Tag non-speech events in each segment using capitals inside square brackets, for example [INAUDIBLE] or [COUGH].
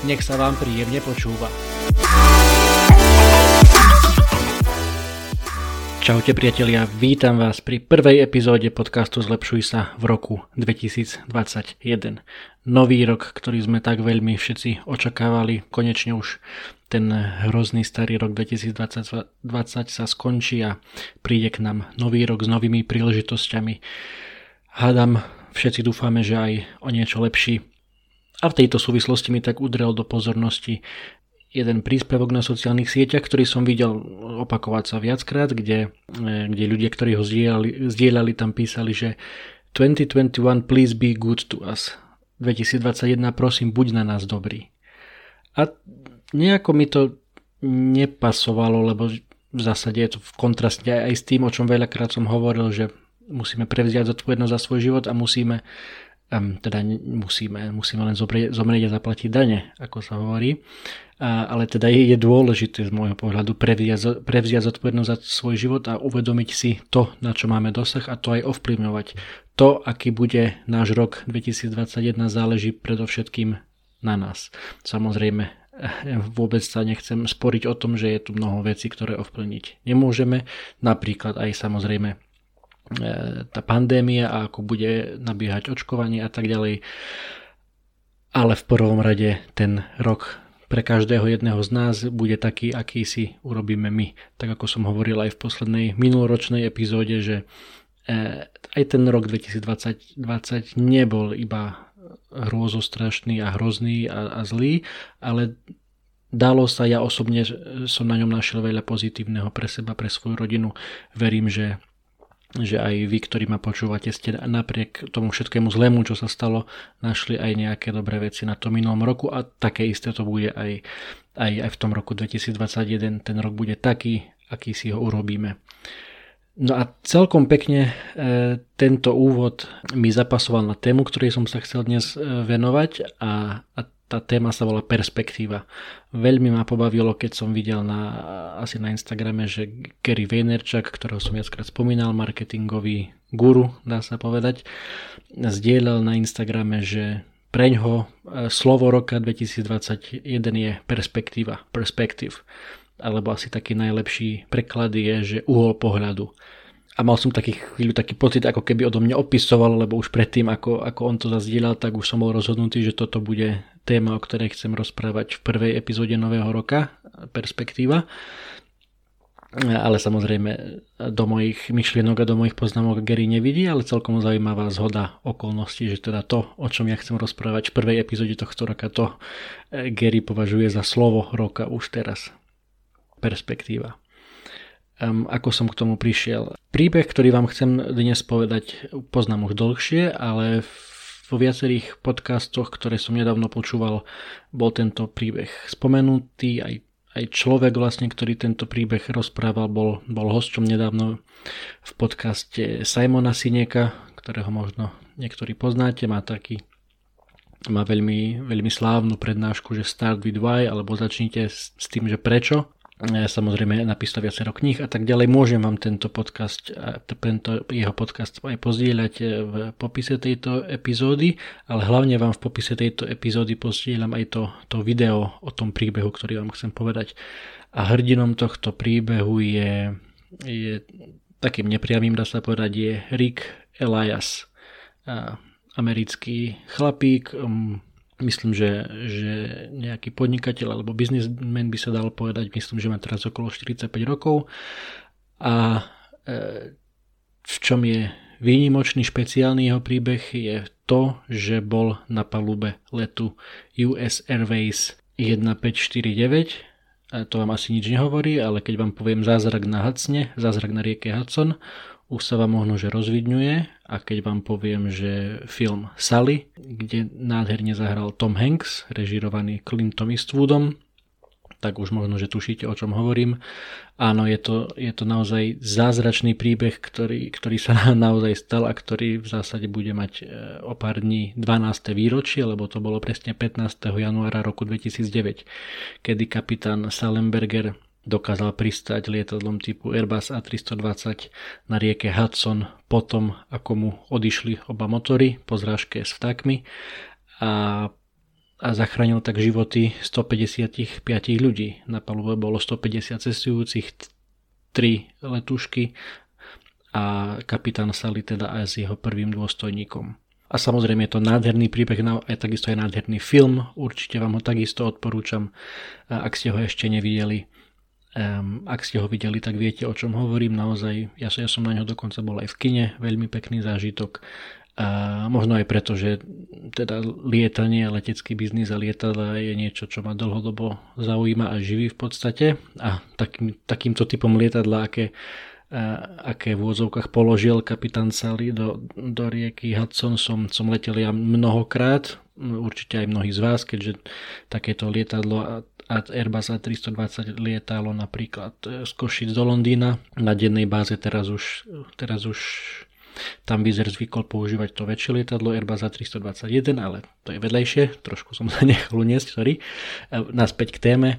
Nech sa vám príjemne počúva. Čaute priatelia, vítam vás pri prvej epizóde podcastu Zlepšuj sa v roku 2021. Nový rok, ktorý sme tak veľmi všetci očakávali, konečne už ten hrozný starý rok 2020 sa skončí a príde k nám nový rok s novými príležitosťami. Hádam, všetci dúfame, že aj o niečo lepší a v tejto súvislosti mi tak udrel do pozornosti jeden príspevok na sociálnych sieťach, ktorý som videl opakovať sa viackrát, kde, e, kde ľudia, ktorí ho zdieľali, tam písali, že 2021 please be good to us. 2021 prosím buď na nás dobrý. A nejako mi to nepasovalo, lebo v zásade je to v kontraste aj s tým, o čom veľakrát som hovoril, že musíme prevziať zodpovednosť za svoj život a musíme teda musíme, musíme len zomrieť, a zaplatiť dane, ako sa hovorí. A, ale teda je, je dôležité z môjho pohľadu prevziať, prevziať zodpovednosť za svoj život a uvedomiť si to, na čo máme dosah a to aj ovplyvňovať. To, aký bude náš rok 2021, záleží predovšetkým na nás. Samozrejme, vôbec sa nechcem sporiť o tom, že je tu mnoho vecí, ktoré ovplyvniť nemôžeme. Napríklad aj samozrejme tá pandémia a ako bude nabiehať očkovanie a tak ďalej. Ale v prvom rade ten rok pre každého jedného z nás bude taký, aký si urobíme my. Tak ako som hovoril aj v poslednej minuloročnej epizóde, že e, aj ten rok 2020 20 nebol iba hrôzostrašný a hrozný a, a zlý, ale dalo sa, ja osobne som na ňom našiel veľa pozitívneho pre seba, pre svoju rodinu. Verím, že že aj vy, ktorí ma počúvate, ste napriek tomu všetkému zlému, čo sa stalo, našli aj nejaké dobré veci na tom minulom roku a také isté to bude aj, aj, aj v tom roku 2021. Ten rok bude taký, aký si ho urobíme. No a celkom pekne e, tento úvod mi zapasoval na tému, ktorej som sa chcel dnes e, venovať a, a tá téma sa volá perspektíva. Veľmi ma pobavilo, keď som videl na, asi na Instagrame, že Gary Vaynerchuk, ktorého som viackrát spomínal, marketingový guru, dá sa povedať, zdieľal na Instagrame, že preňho e, slovo roka 2021 je perspektíva, perspektív. Alebo asi taký najlepší preklad je, že uhol pohľadu a mal som taký chvíľu taký pocit, ako keby odo mňa opisoval, lebo už predtým, ako, ako on to zazdieľal, tak už som bol rozhodnutý, že toto bude téma, o ktorej chcem rozprávať v prvej epizóde nového roka, perspektíva. Ale samozrejme do mojich myšlienok a do mojich poznámok Gary nevidí, ale celkom zaujímavá zhoda okolností, že teda to, o čom ja chcem rozprávať v prvej epizóde tohto roka, to Gary považuje za slovo roka už teraz. Perspektíva ako som k tomu prišiel. Príbeh, ktorý vám chcem dnes povedať, poznám už dlhšie, ale vo viacerých podcastoch, ktoré som nedávno počúval, bol tento príbeh spomenutý. Aj, aj človek vlastne, ktorý tento príbeh rozprával, bol, bol hosťom nedávno v podcaste Simona Sineka, ktorého možno niektorí poznáte. Má taký má veľmi, veľmi slávnu prednášku, že Start with Why, alebo začnite s, s tým, že prečo samozrejme napísal viacero kníh a tak ďalej. Môžem vám tento podcast, tento jeho podcast aj pozdieľať e, v popise tejto epizódy, ale hlavne vám v popise tejto epizódy pozdieľam aj to, to video o tom príbehu, ktorý vám chcem povedať. A hrdinom tohto príbehu je, je takým nepriamým, dá sa povedať, je Rick Elias, americký chlapík, myslím, že, že nejaký podnikateľ alebo biznismen by sa dal povedať, myslím, že má teraz okolo 45 rokov. A e, v čom je výnimočný špeciálny jeho príbeh je to, že bol na palube letu US Airways 1549 a to vám asi nič nehovorí, ale keď vám poviem zázrak na Hudsone, zázrak na rieke Hudson, už sa vám možno že rozvidňuje a keď vám poviem, že film Sally, kde nádherne zahral Tom Hanks, režirovaný Clintom Eastwoodom, tak už možno, že tušíte, o čom hovorím. Áno, je to, je to naozaj zázračný príbeh, ktorý, ktorý sa naozaj stal a ktorý v zásade bude mať e, o pár dní 12. výročie, lebo to bolo presne 15. januára roku 2009, kedy kapitán Salemberger dokázal pristať lietadlom typu Airbus A320 na rieke Hudson potom, ako mu odišli oba motory po zrážke s vtákmi a a zachránil tak životy 155 ľudí. Na palube bolo 150 cestujúcich, 3 letušky a kapitán Sally teda aj s jeho prvým dôstojníkom. A samozrejme je to nádherný príbeh, aj takisto je nádherný film, určite vám ho takisto odporúčam, ak ste ho ešte nevideli. Um, ak ste ho videli, tak viete, o čom hovorím. Naozaj, ja, ja som na ňo dokonca bol aj v kine, veľmi pekný zážitok. A možno aj preto, že teda lietanie, letecký biznis a lietadla je niečo, čo ma dlhodobo zaujíma a živí v podstate. A takým, takýmto typom lietadla, aké, a, aké v úvodzovkách položil kapitán Sally do, do rieky Hudson, som, som letel ja mnohokrát, určite aj mnohí z vás, keďže takéto lietadlo Airbus A320 lietalo napríklad z Košic do Londýna na dennej báze teraz už, teraz už tam Vizer zvykol používať to väčšie lietadlo Airbus A321, ale to je vedlejšie, trošku som [LAUGHS] sa nechal uniesť, sorry. E, naspäť k téme.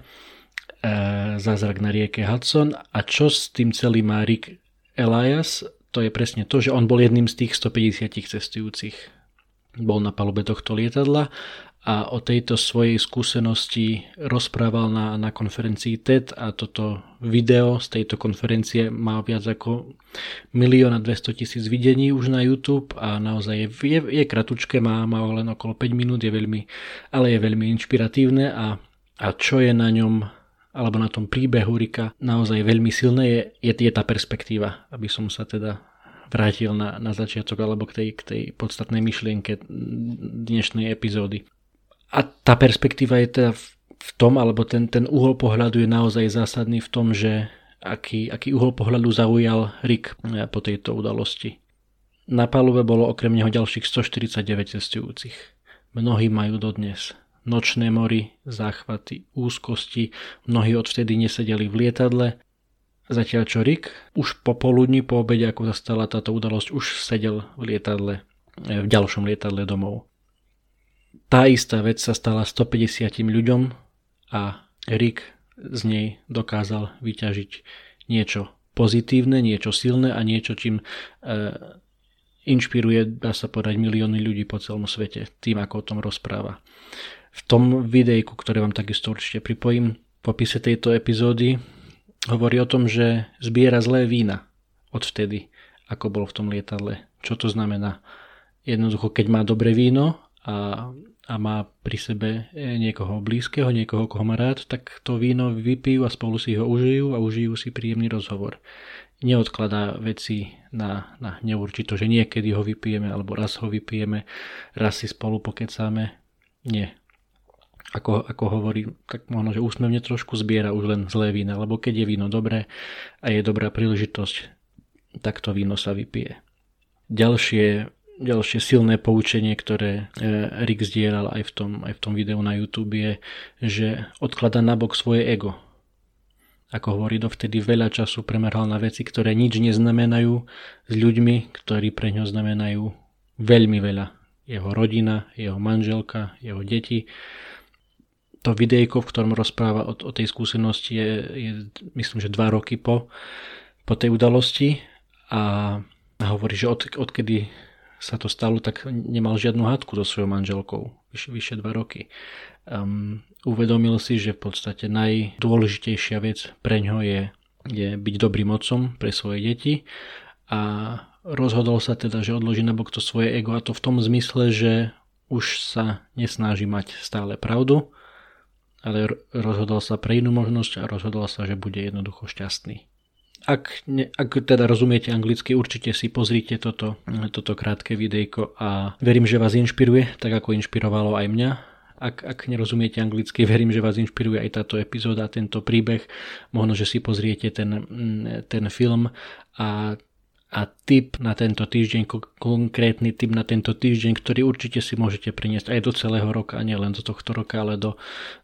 E, zázrak na rieke Hudson. A čo s tým celým má Rick Elias? To je presne to, že on bol jedným z tých 150 cestujúcich. Bol na palube tohto lietadla a o tejto svojej skúsenosti rozprával na, na konferencii TED a toto video z tejto konferencie má viac ako milión a 200 tisíc videní už na YouTube a naozaj je, je, je kratučké, má, má len okolo 5 minút, je veľmi, ale je veľmi inšpiratívne a, a čo je na ňom alebo na tom príbehu Rika naozaj veľmi silné je, je, je tá perspektíva, aby som sa teda vrátil na, na začiatok alebo k tej, k tej podstatnej myšlienke dnešnej epizódy. A tá perspektíva je teda v tom, alebo ten, ten uhol pohľadu je naozaj zásadný v tom, že aký, aký uhol pohľadu zaujal Rick eh, po tejto udalosti. Na palube bolo okrem neho ďalších 149 cestujúcich. Mnohí majú dodnes nočné mory, záchvaty, úzkosti, mnohí odvtedy nesedeli v lietadle, zatiaľ čo Rick už popoludní po obede, ako zastala táto udalosť, už sedel v lietadle, eh, v ďalšom lietadle domov tá istá vec sa stala 150 ľuďom a Rick z nej dokázal vyťažiť niečo pozitívne, niečo silné a niečo, čím e, inšpiruje, dá sa povedať, milióny ľudí po celom svete tým, ako o tom rozpráva. V tom videjku, ktoré vám takisto určite pripojím, v popise tejto epizódy hovorí o tom, že zbiera zlé vína odvtedy, ako bol v tom lietadle. Čo to znamená? Jednoducho, keď má dobré víno a a má pri sebe e, niekoho blízkeho, niekoho, koho má rád, tak to víno vypijú a spolu si ho užijú a užijú si príjemný rozhovor. Neodkladá veci na, na neurčito, že niekedy ho vypijeme alebo raz ho vypijeme, raz si spolu pokecáme. Nie. Ako, ako hovorí, tak možno, že úsmevne trošku zbiera už len zlé vína, lebo keď je víno dobré a je dobrá príležitosť, tak to víno sa vypije. Ďalšie ďalšie silné poučenie, ktoré e, Rick zdieľal aj v tom, aj v tom videu na YouTube je, že odklada nabok svoje ego. Ako hovorí, dovtedy veľa času premeral na veci, ktoré nič neznamenajú s ľuďmi, ktorí pre ňo znamenajú veľmi veľa. Jeho rodina, jeho manželka, jeho deti. To videjko, v ktorom rozpráva o, o tej skúsenosti je, je myslím, že dva roky po, po tej udalosti a hovorí, že od, odkedy sa to stalo, tak nemal žiadnu hádku so svojou manželkou vyše, vyše dva roky. Um, uvedomil si, že v podstate najdôležitejšia vec pre ňo je, je byť dobrým otcom pre svoje deti a rozhodol sa teda, že odloží nabok to svoje ego a to v tom zmysle, že už sa nesnáži mať stále pravdu, ale rozhodol sa pre inú možnosť a rozhodol sa, že bude jednoducho šťastný. Ak, ne, ak teda rozumiete anglicky, určite si pozrite toto, toto krátke videjko a verím, že vás inšpiruje, tak ako inšpirovalo aj mňa. Ak, ak nerozumiete anglicky, verím, že vás inšpiruje aj táto epizóda, tento príbeh. Možno, že si pozriete ten, ten film a a tip na tento týždeň, konkrétny tip na tento týždeň, ktorý určite si môžete priniesť aj do celého roka, nie len do tohto roka, ale do,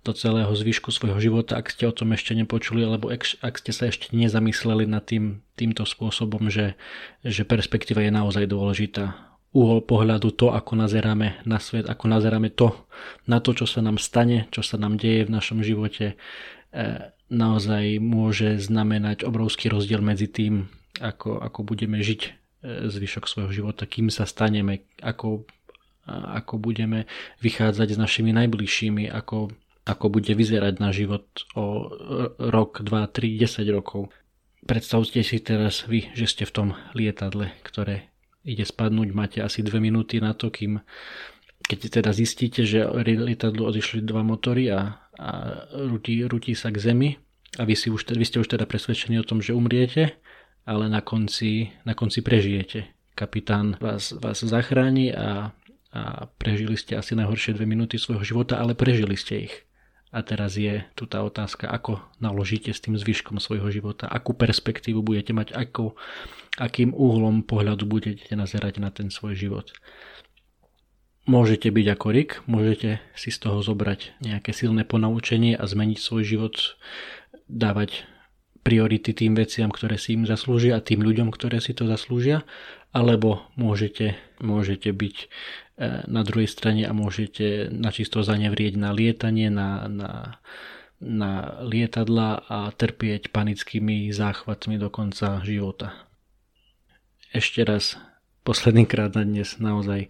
do celého zvyšku svojho života, ak ste o tom ešte nepočuli, alebo ak, ak ste sa ešte nezamysleli nad tým, týmto spôsobom, že, že perspektíva je naozaj dôležitá. Uhol pohľadu to, ako nazeráme na svet, ako nazeráme to, na to, čo sa nám stane, čo sa nám deje v našom živote, e, naozaj môže znamenať obrovský rozdiel medzi tým, ako, ako budeme žiť e, zvyšok svojho života, kým sa staneme, ako, ako budeme vychádzať s našimi najbližšími, ako, ako bude vyzerať náš život o rok, 2, 3, 10 rokov. Predstavte si teraz vy, že ste v tom lietadle, ktoré ide spadnúť, máte asi 2 minúty na to, kým keď teda zistíte, že lietadlu odišli dva motory a, a rutí, rutí sa k zemi a vy, si už, vy ste už teda presvedčení o tom, že umriete, ale na konci, na konci prežijete. Kapitán vás, vás zachráni a, a prežili ste asi najhoršie dve minúty svojho života, ale prežili ste ich. A teraz je tu tá otázka, ako naložíte s tým zvyškom svojho života, akú perspektívu budete mať, ako, akým uhlom pohľadu budete nazerať na ten svoj život. Môžete byť ako Rick, môžete si z toho zobrať nejaké silné ponaučenie a zmeniť svoj život, dávať priority tým veciam, ktoré si im zaslúžia a tým ľuďom, ktoré si to zaslúžia, alebo môžete, môžete byť e, na druhej strane a môžete načisto zanevrieť na lietanie, na, na, na lietadla a trpieť panickými záchvatmi do konca života. Ešte raz, posledný krát na dnes naozaj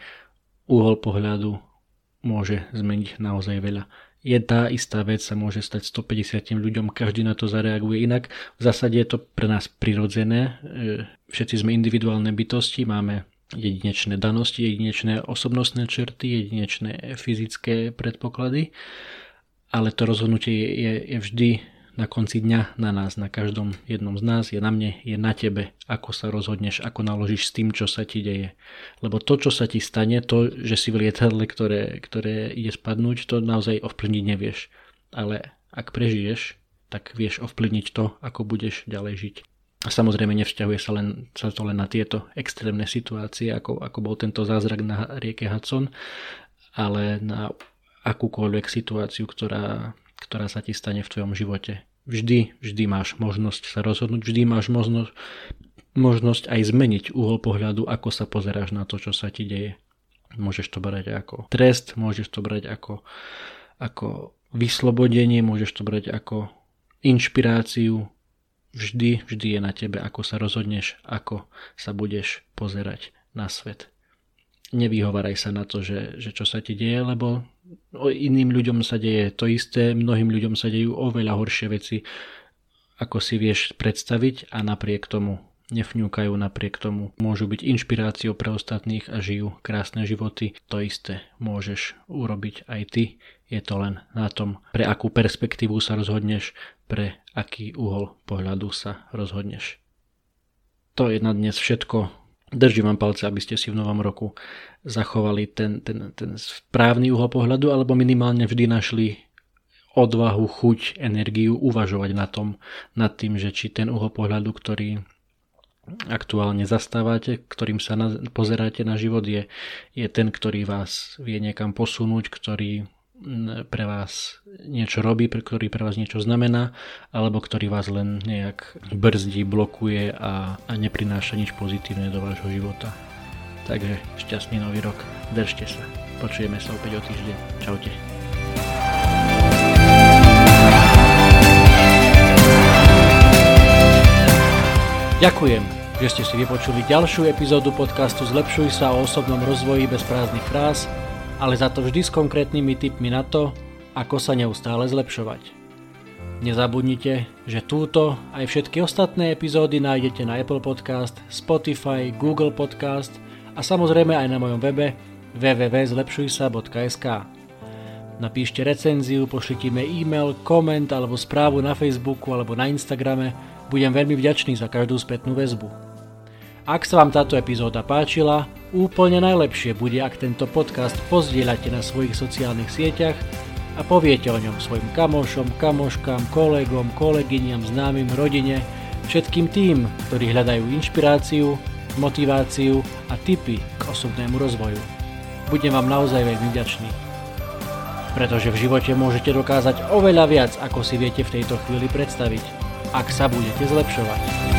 uhol pohľadu môže zmeniť naozaj veľa je tá istá vec sa môže stať 150 ľuďom, každý na to zareaguje inak. V zásade je to pre nás prirodzené, e, všetci sme individuálne bytosti, máme jedinečné danosti, jedinečné osobnostné črty, jedinečné fyzické predpoklady, ale to rozhodnutie je, je, je vždy na konci dňa na nás, na každom jednom z nás, je na mne, je na tebe, ako sa rozhodneš, ako naložíš s tým, čo sa ti deje. Lebo to, čo sa ti stane, to, že si v lietadle, ktoré, ktoré ide spadnúť, to naozaj ovplyvniť nevieš. Ale ak prežiješ, tak vieš ovplyvniť to, ako budeš ďalej žiť. A samozrejme nevzťahuje sa, len, sa to len na tieto extrémne situácie, ako, ako bol tento zázrak na rieke Hudson, ale na akúkoľvek situáciu, ktorá, ktorá sa ti stane v tvojom živote. Vždy, vždy máš možnosť sa rozhodnúť, vždy máš možnosť, možnosť aj zmeniť uhol pohľadu, ako sa pozeráš na to, čo sa ti deje. Môžeš to brať ako trest, môžeš to brať ako, ako vyslobodenie, môžeš to brať ako inšpiráciu. Vždy, vždy je na tebe, ako sa rozhodneš, ako sa budeš pozerať na svet nevyhovaraj sa na to, že, že čo sa ti deje, lebo iným ľuďom sa deje to isté, mnohým ľuďom sa dejú oveľa horšie veci, ako si vieš predstaviť a napriek tomu nefňúkajú, napriek tomu môžu byť inšpiráciou pre ostatných a žijú krásne životy. To isté môžeš urobiť aj ty. Je to len na tom, pre akú perspektívu sa rozhodneš, pre aký uhol pohľadu sa rozhodneš. To je na dnes všetko. Držím vám palce, aby ste si v novom roku zachovali ten, ten, ten správny uhol pohľadu alebo minimálne vždy našli odvahu, chuť, energiu uvažovať na tom, nad tým, že či ten uhol pohľadu, ktorý aktuálne zastávate, ktorým sa na, pozeráte na život, je, je ten, ktorý vás vie niekam posunúť, ktorý pre vás niečo robí, ktorý pre vás niečo znamená, alebo ktorý vás len nejak brzdí, blokuje a, a neprináša nič pozitívne do vášho života. Takže šťastný nový rok, držte sa. Počujeme sa opäť o týždeň. Čaute. Ďakujem, že ste si vypočuli ďalšiu epizódu podcastu Zlepšuj sa o osobnom rozvoji bez prázdnych fráz ale za to vždy s konkrétnymi tipmi na to, ako sa neustále zlepšovať. Nezabudnite, že túto aj všetky ostatné epizódy nájdete na Apple Podcast, Spotify, Google Podcast a samozrejme aj na mojom webe www.zlepšujsa.sk. Napíšte recenziu, pošlite mi e-mail, koment alebo správu na Facebooku alebo na Instagrame. Budem veľmi vďačný za každú spätnú väzbu. Ak sa vám táto epizóda páčila, Úplne najlepšie bude, ak tento podcast pozdieľate na svojich sociálnych sieťach a poviete o ňom svojim kamošom, kamoškám, kolegom, kolegyňam, známym, rodine, všetkým tým, ktorí hľadajú inšpiráciu motiváciu a tipy k osobnému rozvoju. Budem vám naozaj veľmi vďačný. Pretože v živote môžete dokázať oveľa viac, ako si viete v tejto chvíli predstaviť, ak sa budete zlepšovať.